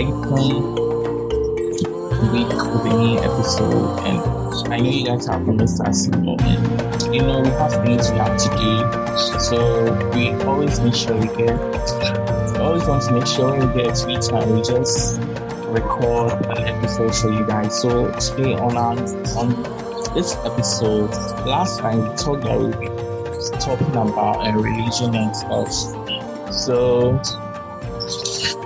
exciting week with a new episode. And I know you guys have missed us, and you know we have things we have to do. So we always make sure we get we always want to make sure we get free time. We just record an episode for you guys. So today on our on this episode, last time we talked we talking about a religion and stuff. So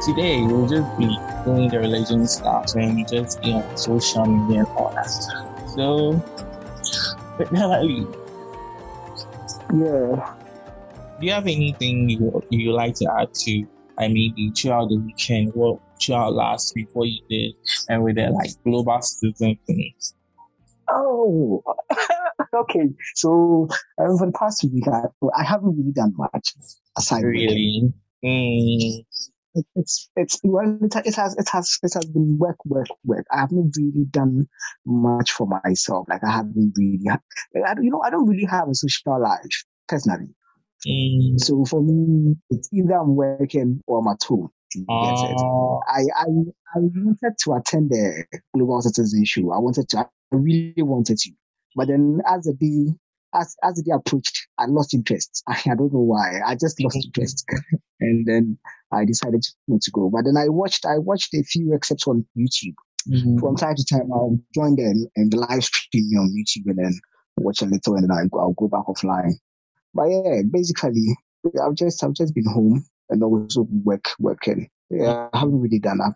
today we'll just be doing the religion stuff and just be on social media and all that stuff. So, but Natalie, Yeah. do you have anything you you like to add to? I maybe throughout the weekend, what throughout last week, what you did, and with the like global citizen things. Oh, okay. So um, for the past week, I, I haven't really done much aside. Really? Mm, it's it's well, it, it has it has it has been work work work. I haven't really done much for myself. Like I haven't really, I, you know, I don't really have a social life personally. mm, So for me, it's either I'm working or I'm at home. Oh, I, I I wanted to attend the global citizen show. I wanted to. I really wanted to, but then as the day as as the day approached, I lost interest. I, I don't know why. I just lost interest, and then I decided to, not to go. But then I watched I watched a few excerpts on YouTube. mm, From time to time, I'll join them and the live streaming on YouTube, and then watch a little, and then I'll go, I'll go back offline. But yeah, basically, I've just I've just been home and also work working. Yeah, I haven't really done that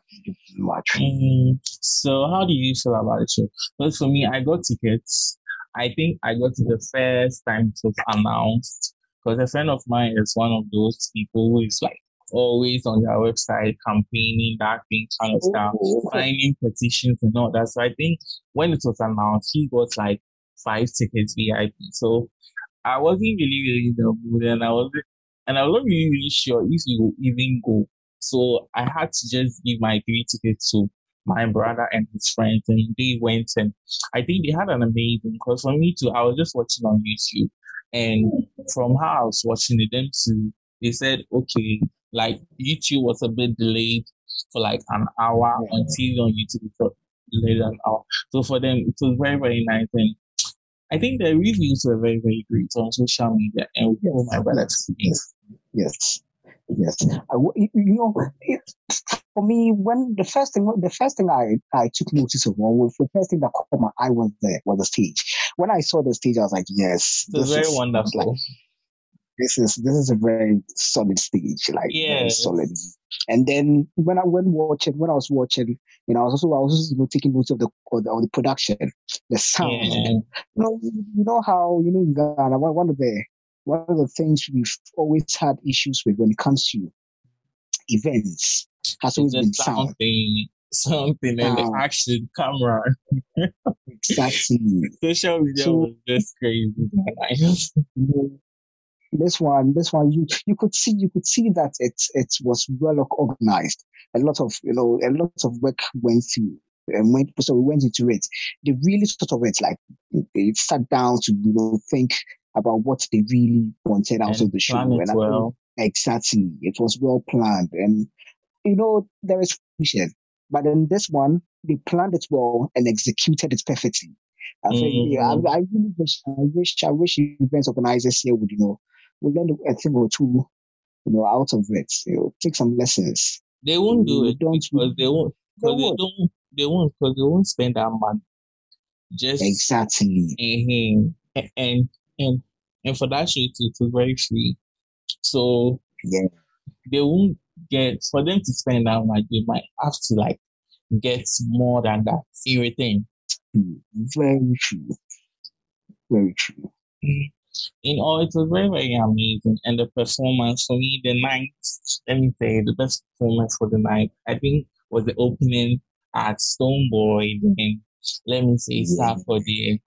much. mm. So how do you feel about the show? Because for me, I got tickets. I think I got it the first time it was announced. Because a friend of mine is one of those people who is like always on their website campaigning that thing kind of stuff. Oh, signing petitions and all that. So I think when it was announced, he got like five tickets VIP. So I wasn't really, really in the mood, and I was, and I wasn't really, really sure if you would even go. So I had to just give my three tickets to my brother and his friends, and they went, and I think they had an amazing. Because for me too, I was just watching on YouTube, and from how I was watching it, them too, they said, okay, like YouTube was a bit delayed for like an hour on TV on YouTube for later an hour. So for them, it was very, very nice. And I think the reviews were very, very great on social media. And we all my brothers. yes, yes, yes. I you know, it, for me, when the first thing, the first thing I, I took notice of was the first thing that caught my eye was the was the stage. When I saw the stage, I was like, yes, this very is wonderful. Like, this is this is a very solid stage, like very solid. And then when I went watching, when I was watching, you know, I was also I was also you know, taking notes of the of the, of the production, the sound. Yeah. You know, you know how you know in Ghana, one one of the one of the things we've always had issues with when it comes to events has always been sound. something, something, and the action, camera. Exactly. Social media So- was just crazy. I just- You know, this one, this one, you you could see you could see that it it was well organized. A lot of you know a lot of work went through um, and went so we went into it. They really sort of it like they sat down to you know think about what they really wanted out and of the show. And I think. Exactly. It was well planned. And, you know, there is vision. But in this one, they planned it well and executed it perfectly. I think, yeah, I. I really wish, I wish, I wish event organizers here would, you know, would learn a thing or two, you know, out of it. You know, take some lessons. They won't do it don't because they won't. They Because they won't. don't. They won't. Because they won't spend that money. Just Exactly. Mhm. And and and for that show too, it was very free. So Yeah. they won't get for them to spend that much, they might have to like get more than that in return. Hmm, very true. Very true. In all, it was very, very amazing. And the performance for me, the night, let me say, the best performance for the night, I think, was the opening at Stonebwoy. Then, let me say, Yeah. Saturday.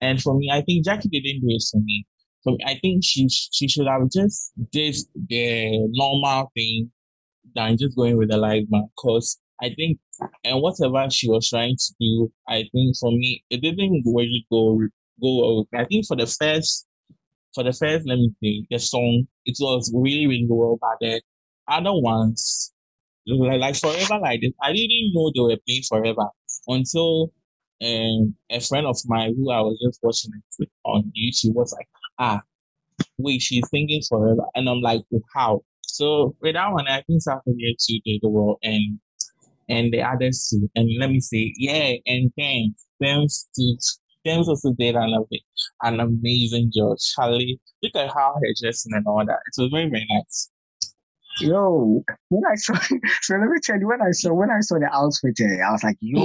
And for me, I think Gyakie didn't do it for me. Me, I think she she should have just did the normal thing than just going with the live band. Cause I think, and whatever she was trying to do, I think for me, it didn't really go go. I think for the first, for the first, let me say, the song, it was really really well, but then other ones, like, like forever like this, I didn't know they were playing forever until um, a friend of mine who I was just watching it on YouTube was like, ah, wait, she's singing forever. And I'm like, how? So with that one, I think South Korea too the world and and the others too. And let me say, yeah, and thanks. Thanks to Tems also did an, an amazing job. Charlie, look at how her dressing and all that. It was very, very nice. Yo, when I saw, so let me tell you, when I saw when I saw the outfit, eh, I was like, yo,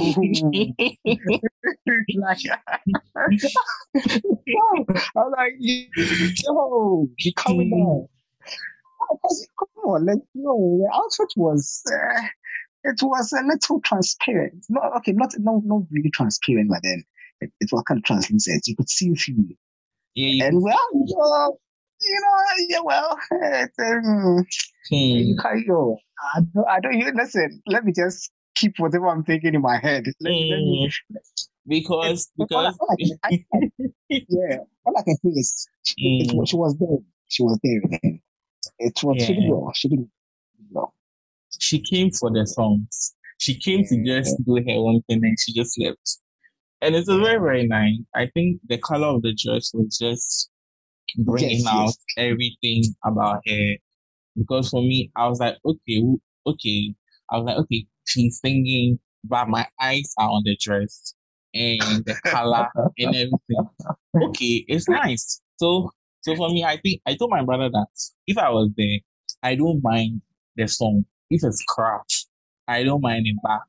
like, I was like, yo, he coming down. Come on, let no, the outfit was, uh, it was a little transparent. No, okay, not not not really transparent, but then it, it was kind of translucent. You could see through. Yeah, and well, well, you know, yeah, well, it, um, hmm. you can't go. I don't, I don't even listen. Let me just keep whatever I'm thinking in my head. Let, hmm. let me, because because all I, I, yeah, all I can say is she, mm. she was there. She was there. It was yeah. she did well. She did well. She came for the songs. She came yeah. to just do her own thing and she just left. And it was very, very nice. I think the color of the dress was just bringing yes, out yes. everything about her. Because for me, I was like, okay, okay. I was like, okay, she's singing, but my eyes are on the dress and the color and everything. Okay, it's nice. So, so for me, I think I told my brother that if I was there, I don't mind the song. If it's crap, I don't mind it back.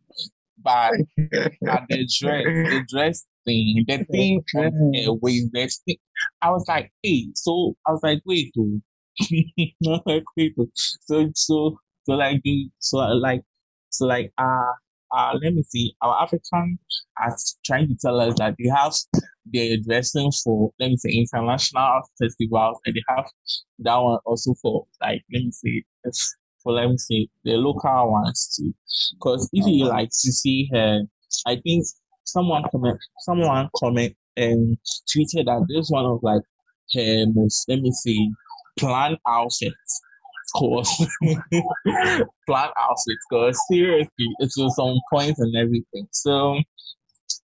But at the dress, the dress thing, the thing her waist, the thing, I was like, hey, so I was like, wait, not like wait, oh. so so so like so like so like uh uh let me see, our African are trying to tell us that they have they're dressing for let me say international festivals and they have that one also for like let me see for let me see the local ones too. Because if you like to see her, I think someone comment someone comment and tweeted that this one of like her most let me see planned outfits. Course planned outfits because seriously it was on points and everything. So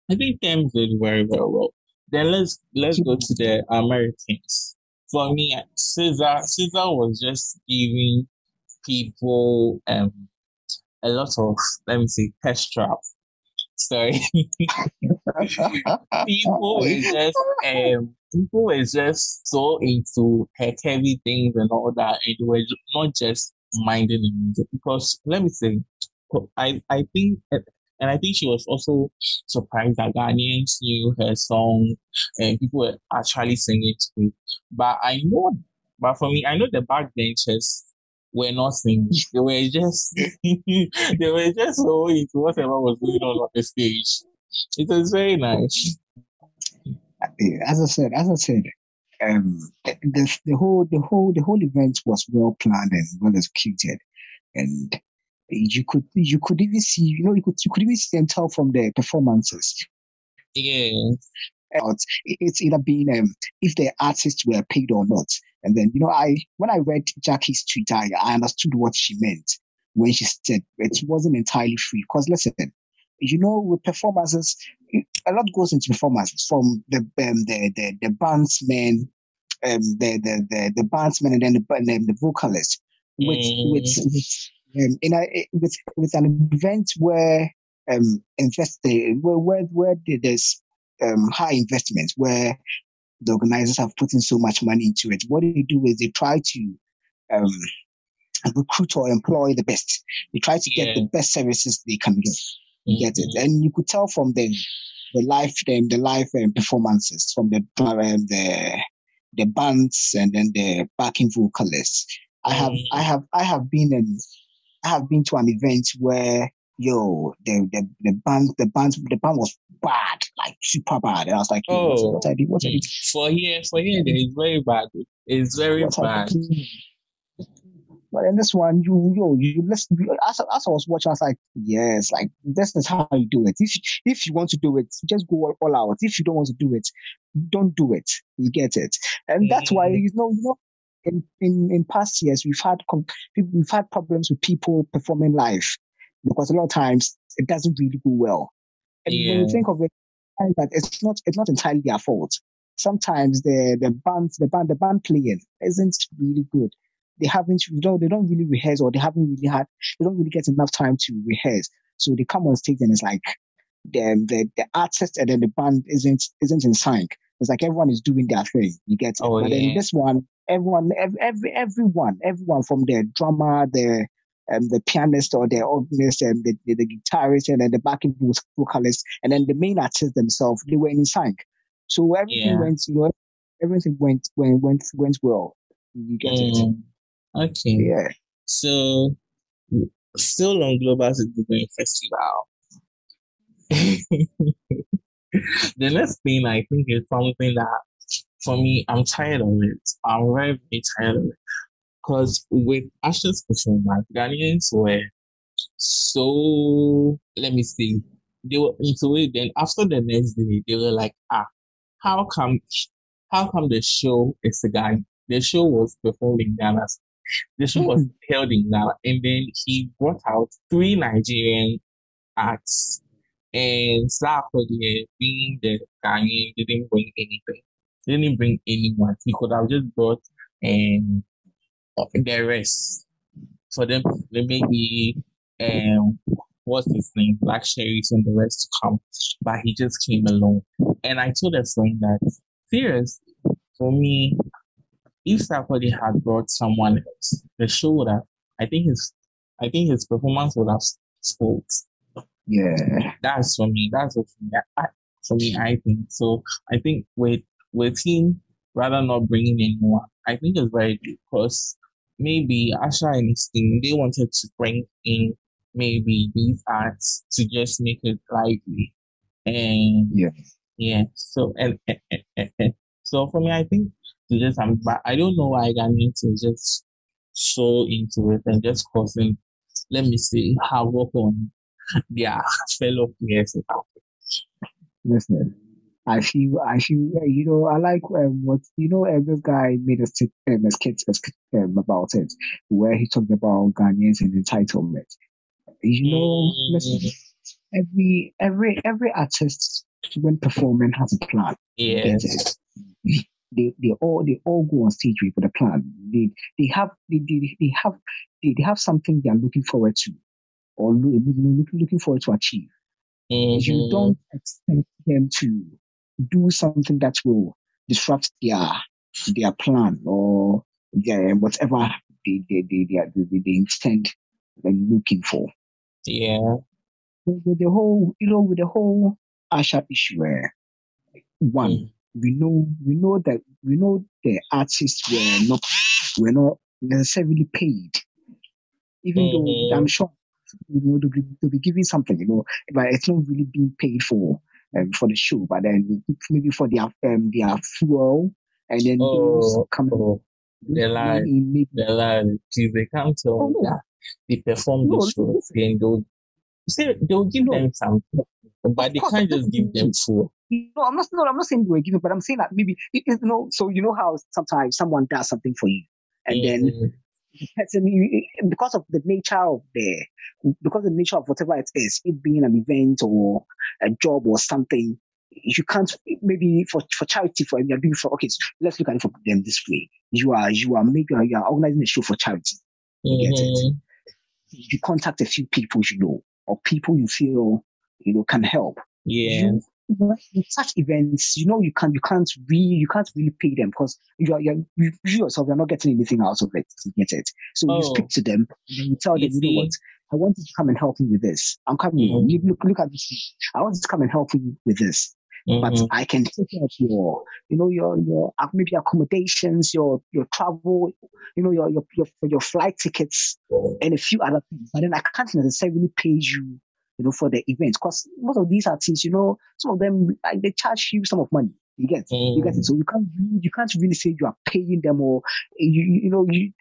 I think Tems did very very well. Then let's let's go to the Americans. For me, SZA SZA was just giving people um a lot of let me say test trap. Sorry. people is just um people is just so into heck heavy things and all that and they were not just minding the music because let me say I I think and I think she was also surprised that Ghanaians knew her song and people were actually singing to it. But I know, but for me, I know the backbenchers were not singing. They were just they were just so into whatever was going on on the stage. It was very nice. As I said, as I said, um, the, the whole the whole the whole event was well planned and well executed, and you could you could even see you know you could you could even see and tell from the performances. Yeah. It's either being um, if the artists were paid or not. And then, you know, I when I read Gyakie's tweet, I, I understood what she meant when she said it wasn't entirely free. Because listen, you know, with performances, a lot goes into performances from the um, the the the bandsmen, um, the the the the bandsmen, and then the and then the vocalist. With mm. with um, in a with with an event where um invest where where where there's um high investments where the organizers have put in so much money into it. What they do is they try to um, recruit or employ the best. They try to yeah. get the best services they can get. Mm-hmm. Get it, and you could tell from the the live um, the live um, performances from the um, the the bands and then the backing vocalists. I have mm-hmm. I have I have been in I have been to an event where yo, the the the band the band the band was bad, like super bad. And I was like, yo, oh, what, I did, what I did. For here, for here, it's very bad. It's very what bad. But in this one, you yo, you listen. As, as I was watching, I was like, yes, like this is how you do it. If if you want to do it, just go all, all out. If you don't want to do it, don't do it. You get it, and that's why mm. you know, you know in, in, in past years we've had we've had problems with people performing live because a lot of times it doesn't really go well. And yeah. when you think of it, that it's not it's not entirely their fault. Sometimes the the band the band the band playing isn't really good. They haven't you know they don't really rehearse or they haven't really had they don't really get enough time to rehearse. So they come on stage and it's like the the, the artist and then the band isn't isn't in sync. It's like everyone is doing their thing. You get it. Oh, but yeah. then this one, everyone, every, every everyone, everyone from the drummer, the um, the pianist or the organist and the, the, the guitarist and then the backing vocalist and then the main artist themselves, they were in sync. So everything yeah. went, you know, everything went went went went well. You get mm. it? Okay. Yeah. So still on Global Citizen Festival. the next thing I think is something that for me, I'm tired of it. I'm very, very tired of it. Because with Usher's performance, Ghanaians were so, let me see, they were into it. Then after the next day, they were like, ah, how come, how come the show is a guy? The show was performed in Ghana. The show was held in Ghana. And then he brought out three Nigerian acts. And Sarkodie, being the Ghanaian, didn't bring anything. Didn't bring anyone. He could have just brought um, the rest. For them maybe um what's his name? Black Sherif and the rest to come. But he just came alone and i told a friend that serious for me if Sarkodie had brought someone else the show would have i think his i think his performance would have spoke. Yeah. That's for me. That's what for me. I, for me i think so. I think with with him rather not bringing anyone i think it's very good because maybe Usher and his team, they wanted to bring in maybe these arts to just make it lively. And yeah, yeah. So and, and, and, and so for me, I think to just um, but I don't know why Ghanaians is just so into it and just causing, let me see, havoc on their fellow players. Listen, I feel, I feel, you know, I like um, what, you know, uh, this guy made a a, t- um, a skit um, about it, where he talked about Ghanaians and entitlement. You know, mm-hmm. every, every, every artist when performing has a plan. Yes. They, they all they all go on stage with a plan. They they have they, they, they have they, they have something they are looking forward to, or looking looking forward to achieve. Mm-hmm. You don't expect them to do something that will disrupt their their plan or their whatever they they they they, they, they intend they're looking for. Yeah. With the whole, you know, with the whole Usher issue, where one mm. we know we know that we know the artists were not were not necessarily paid, even mm-hmm. though I'm sure you know to be, to be giving something, you know, but it's not really being paid for um, for the show, but then maybe for their um, their fuel and then oh, those come oh, they lie, they lie. See, they come to oh, no. they perform no, the show and they'll say they'll give no. them something, but they can't just give them full. No, I'm not. No, I'm not saying they were giving, but I'm saying that maybe you know. So you know how sometimes someone does something for you, and mm-hmm. then person, because of the nature of the, because of the nature of whatever it is, it being an event or a job or something, you can't maybe for for charity for you're doing for okay. So let's look at it for them this way. You are you are making you are organizing a show for charity. You mm-hmm. get it. Mm-hmm. You contact a few people you know or people you feel you know can help. Yeah. You, such events, you know, you can't, you can't really, you can't really pay them because you are, you're, you, yourself, you're not getting anything out of it. You get it. So oh. you speak to them, you tell them, you know what, I want you to come and help me with this. I'm coming. Mm-hmm. You look, look at this. I want you to come and help me with this. Mm-hmm. But I can take care of your, you know, your your maybe accommodations, your your travel, you know, your your your, your flight tickets, and a few other things. But then I can't necessarily pay you you know, for the event. Because most of these artists, you know, some of them like, they charge you some of money. You get, mm. you get it. So you can't you can't really say you are paying them or you you know you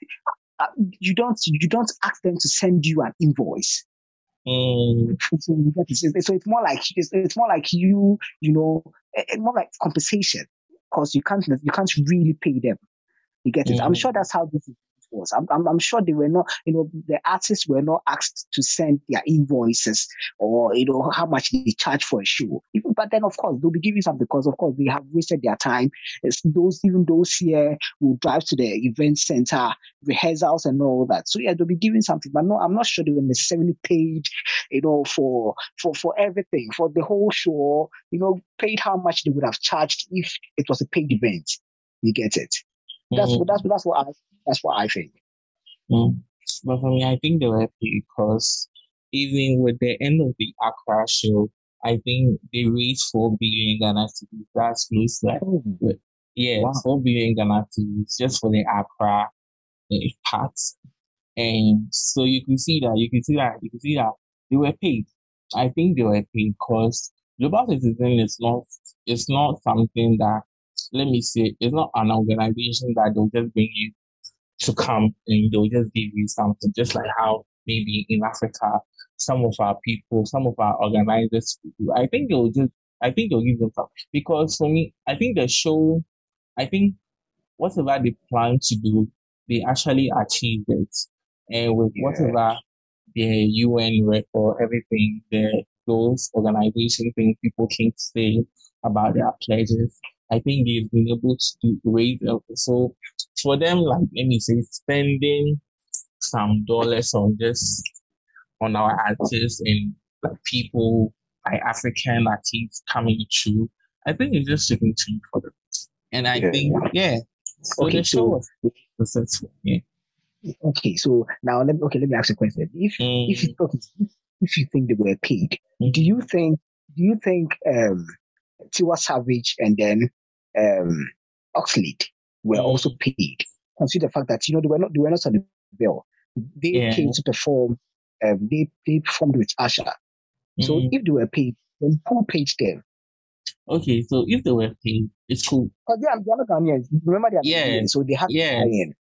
uh, you don't you don't ask them to send you an invoice. Mm. So, it. so it's more like it's, it's more like you you know it's more like compensation because you can't you can't really pay them. You get it? I'm sure that's how this was. I'm, I'm, I'm, sure they were not, you know, the artists were not asked to send their invoices or, you know, how much they charge for a show. But then, of course, they'll be giving some because, of course, they have wasted their time. It's those, even those here who drive to the event center, rehearsals and all that. So, yeah, they'll be giving something. But no, I'm not sure they were necessarily paid, you know, for, for, for everything, for the whole show, you know, paid how much they would have charged if it was a paid event. You get it? That's mm. that's that's what I that's what I think. Mm. But for me, I think they were happy because even with the end of the Accra show, I think they raised four billion Ghana cedis. That's close, like, oh. yeah, wow. four billion Ghana cedis just for the Accra uh, part. And so you can see that, you can see that, you can see that they were paid. I think they were paid because global citizen is not, it's not something that let me say, it's not an organization that they'll just bring you to come and they'll just give you something, just like how maybe in Africa, some of our people, some of our organizers. I think they'll just, I think they'll give them something. Because for me, I think the show, I think whatever they plan to do, they actually achieve it. And with yeah. whatever the UN record, everything, the those organization things people can say about their pledges, I think they've been able to raise up. So for them, like let me say, spending some dollars on just on our artists and like people like African artists coming through, I think it's just shipping to for them. And I yeah. think yeah. So okay, the show was successful. Yeah. Okay, so now let me okay, let me ask a question. If mm. if you if you think they were paid, mm. do you think do you think um Tiwa Savage and then um, Oxlade were mm. also paid. Consider the fact that you know they were not they were not on the bill. They yeah. came to perform. Um, they they performed with. Mm. So if they were paid, then who paid them? Okay, so if they were paid, it's cool. Because they are, they are not Ghanaians. Remember they are yeah. Ghanaians, so they have yes. to in.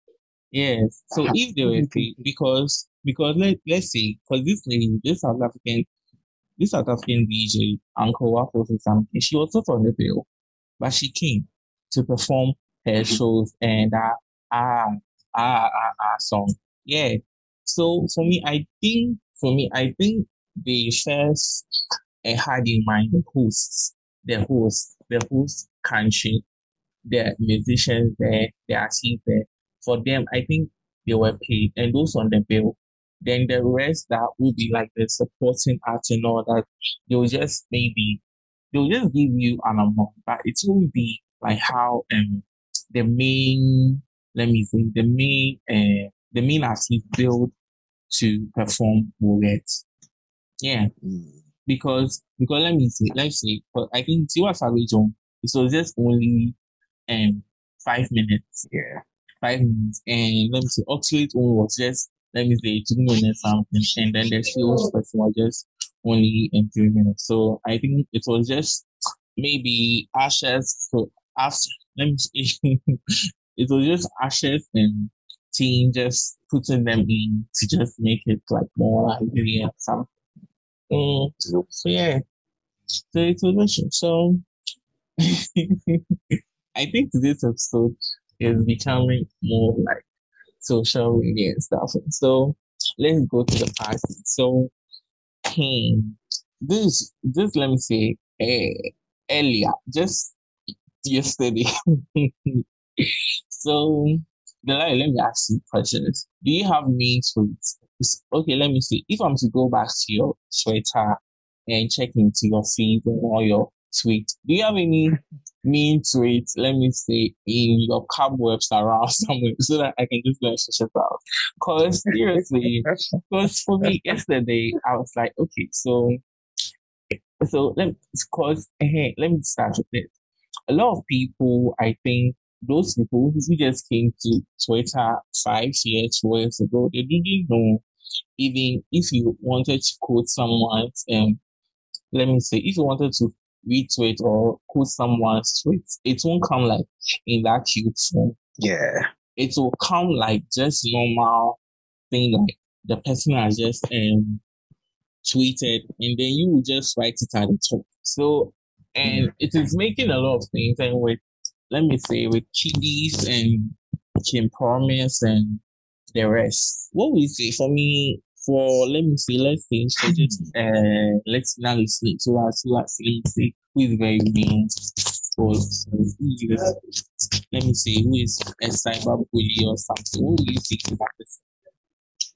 Yes. So if they were paid, because because let let's see, because this lady, this South African this South African DJ, Uncle Waffles or something, she was not on the bill, but she came to perform her mm-hmm. shows and uh, ah, ah, ah, ah song. Yeah. So for me, I think, for me, I think they first uh, had in mind the hosts, the host, the host country, the musicians there, the artists there. For them, I think they were paid and those on the bill then the rest that will be like the supporting act and all that, they'll just maybe they'll just give you an amount, but it won't be like how um the main let me say the main uh the main artist built to perform will get. Yeah. Mm. Because because let me say let's say but I think Tiwa Savage it was just only um five minutes. Yeah. Five minutes. And let me see Oxlade was just let me say two minutes something, and then the sales person was just only in three minutes. So I think it was just maybe Ashes for after let me see, it was just Ashes and team just putting them in to just make it like more lively and something. Mm, so yeah, so it was so. I think this episode is becoming more like social media and stuff. So let's go to the past. So, hmm, this, this, let me say, uh, earlier, just yesterday. so, let me ask you questions. Do you have main tweets? Okay, let me see. If I'm to go back to your Twitter and check into your feed and all your tweets, do you have any mean tweet, let me say, in your cobwebs around somewhere so that I can just let shit out. Because seriously, because for me yesterday, I was like, okay, so so let me cause hey, let me start with this. A lot of people, I think, those people who just came to Twitter five years, four years ago, they didn't know even if you wanted to quote someone's um let me say if you wanted to retweet or quote someone's tweet, it won't come like in that cute form. Yeah. It will come like just normal thing like the person has just um tweeted and then you will just write it at the top. So and it is making a lot of things and with let me say with kiddies and Kim Promise and the rest. What we say for me, for let me see, let's say for just uh let's now listen to us who are say who is very mean or let me see who is a cyber bully or something. What do you think about this?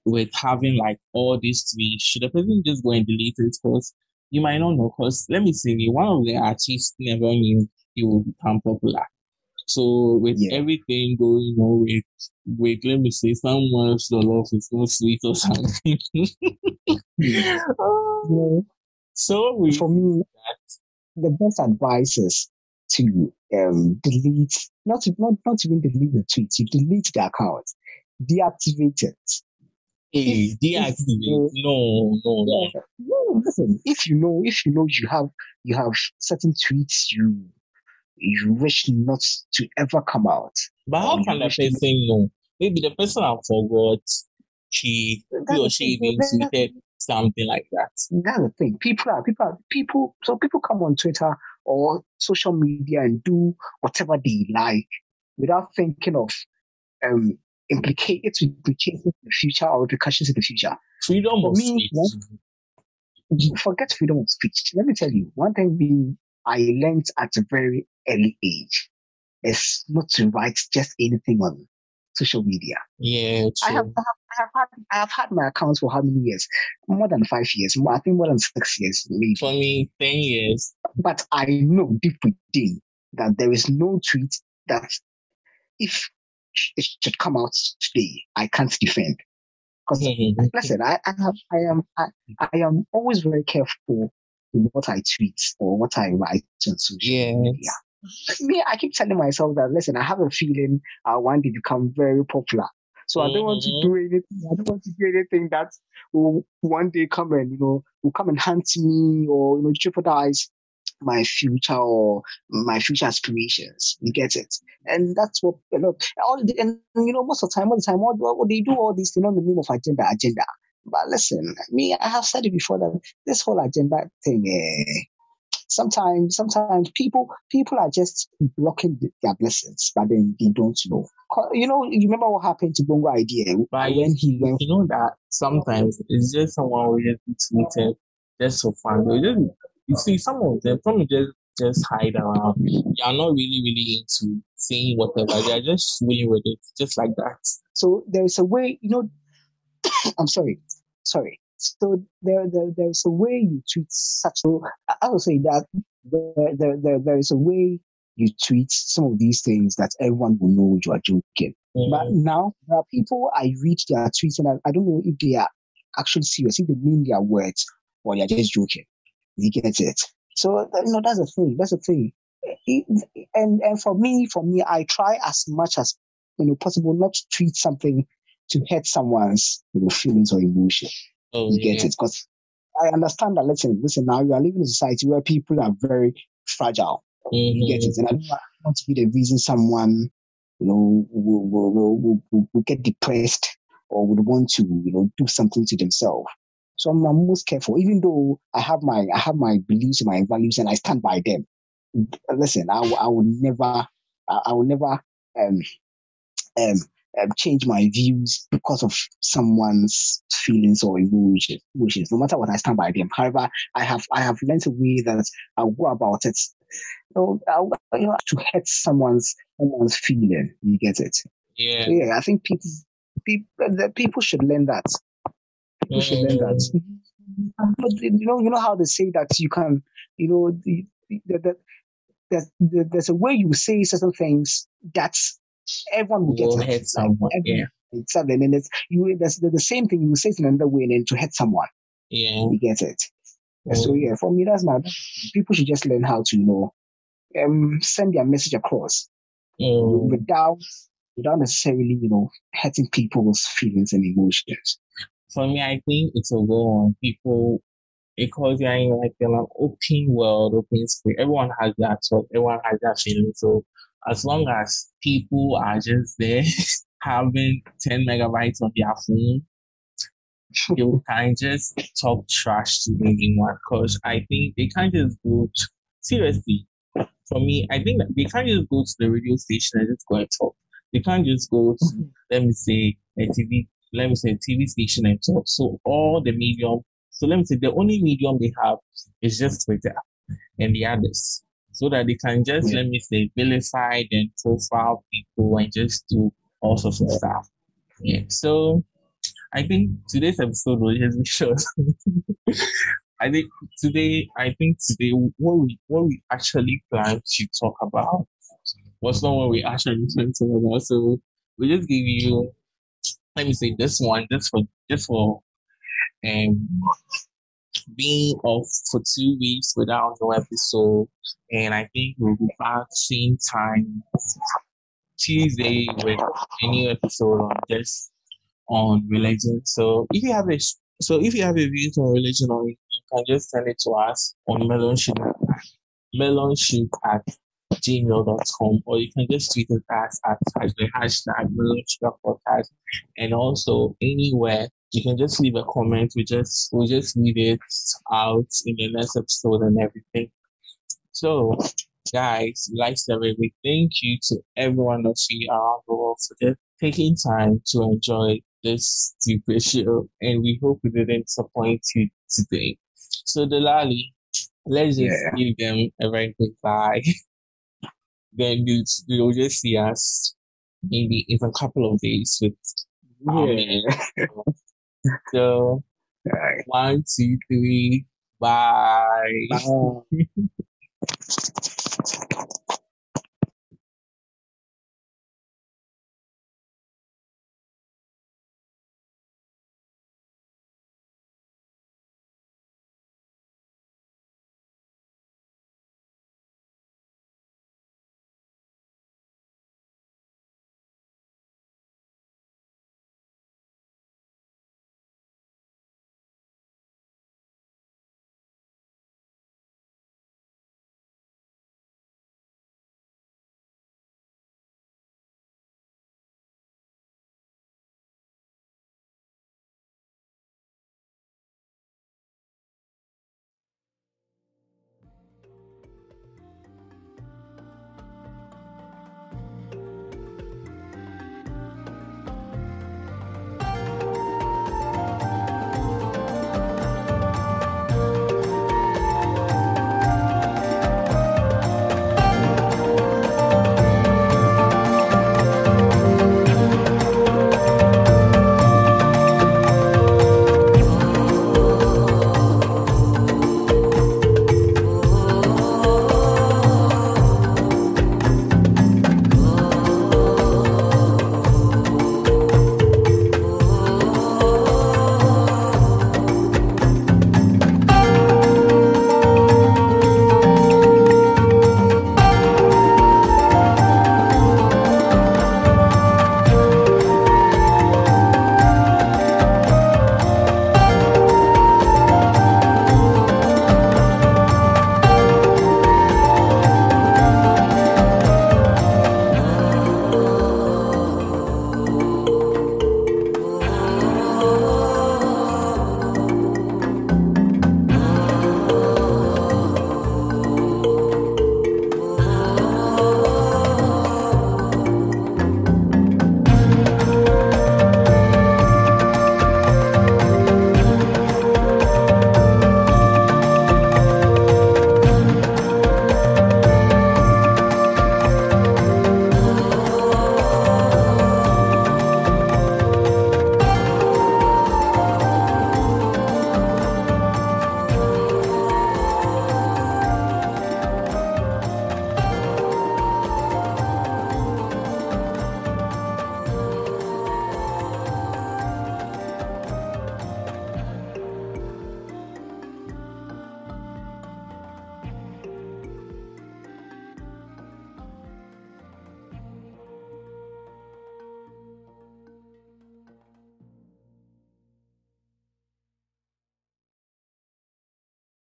With having like all these tweets, should the person just go and delete it? Because you might not know. Because let me see, one of the artists never knew he would become popular. So with yeah. everything going on with with let me say someone's the love is so sweet or something. yeah. So we, for me, the best advice is to um, delete not not not even delete the tweet. You delete the account, deactivate it. Hey, deactivate? no, no, no. No, listen. If you know, if you know you have you have certain tweets you you wish not to ever come out. But how can the person know? Maybe the person I forgot he, he or she even tweeted something like that. That's the thing. People are people are people so people come on Twitter or social media and do whatever they like without thinking of um implicate its implications in the future or repercussions in the future. Freedom For of me, speech. forget freedom of speech. Let me tell you, one thing we I learned at a very early age is not to write just anything on social media. Yeah. I have, I have, I have had I have had my accounts for how many years? More than five years. More, I think more than six years, maybe. For me, ten years. But I know deep within that there is no tweet that if it should come out today, I can't defend. Because mm-hmm. listen, I, I have I am I, I am always very careful what I tweet or what I write on social yes. media. Me, I keep telling myself that listen, I have a feeling I want to become very popular. So I don't want to do mm-hmm. anything. I don't want to do anything that will one day come and you know will come and hunt me or you know jeopardize my future or my future aspirations. You get it? And that's what you know. All the, and you know most of the time, all the time, what, what they do all these things on the name of agenda, agenda. But listen, me, I have said it before that this whole agenda thing, eh, sometimes, sometimes people, people are just blocking their blessings, but then they don't know. You know, you remember what happened to Bongo Idea but when he went. You know that sometimes it's just someone who just tweeted just for fun. Just, you see, some of them probably just just hide around. They are not really, really into saying whatever. They are just fooling with it, just like that. So there's a way, you know. I'm sorry sorry. So there, there there's a way you treat such. I would say that there, there, there, there is a way you treat some of these things that everyone will know you are joking. Mm. But now there are people I read their tweets and I, don't know if they are actually serious, if they mean their words or they're just joking. You get it? So you know that's the thing. That's the thing. and and for me, for me, I try as much as you know possible not to tweet something to hurt someone's you know, feelings or emotion. Oh, you get yeah. it? Because I understand that, listen, listen, now you are living in a society where people are very fragile. Mm-hmm. You get it? And I don't want to be the reason someone, you know, will, will, will, will, get depressed or would want to, you know, do something to themselves. So I'm, I'm, most careful, even though I have my I have my beliefs, my values, and I stand by them. Listen, I, I will never, I, I will never um, um, um, change my views because of someone's feelings or emotions. No matter what, I stand by them. However, I have I have learned a way that I'll go about it. You know, you know, to hurt someone's someone's feeling. You get it? Yeah. So yeah. I think people people the people should learn that. People mm. should learn that. Mm. But you know, you know how they say that you can, you know, the, the, the, the, there's a way you say certain things that's everyone will, will get hit someone. yeah. Exactly. And it's you that's the, the same thing you say it in another way and then to hit someone. Yeah. You get it. So yeah, for me that's my people should just learn how to you know um send their message across mm. without without necessarily, you know, hurting people's feelings and emotions. For me, I think it will go on people because you're in like an open world, open space. Everyone has that thought, everyone has that feeling. So as long as people are just there having 10 megabytes on their phone, you can just talk trash to anyone because I think they can't just go to, seriously. For me, I think that they can't just go to the radio station and just go and talk. they can't just go to mm-hmm. let me say a TV, let me say TV station and talk. So all the medium. So let me say the only medium they have is just Twitter and the others, so that they can just Yeah. let me say vilify and profile people and just do all sorts of stuff. Yeah. So I think today's episode will just be short. I think today, I think today, what we what we actually plan to talk about was not what we actually planned to talk about. So we just give you, let me say this one, just for just for um being off for two weeks without no episode, and I think we'll be back same time Tuesday with a new episode on this on religion. So if you have a so if you have a view on religion or you can just send it to us on melonsug melonsug at gmail.com or you can just tweet us at, at the hashtag melonsugar podcast and also anywhere you can just leave a comment. We just we just leave it out in the next episode and everything. So guys like them everything thank you to everyone of you around the world for just taking time to enjoy this stupid show and we hope we didn't disappoint you today. So Delali, let's just Yeah. give them a very quick bye. Then you, you'll just see us maybe in a couple of days with Yeah. So, right. one, two, three. Bye. Bye.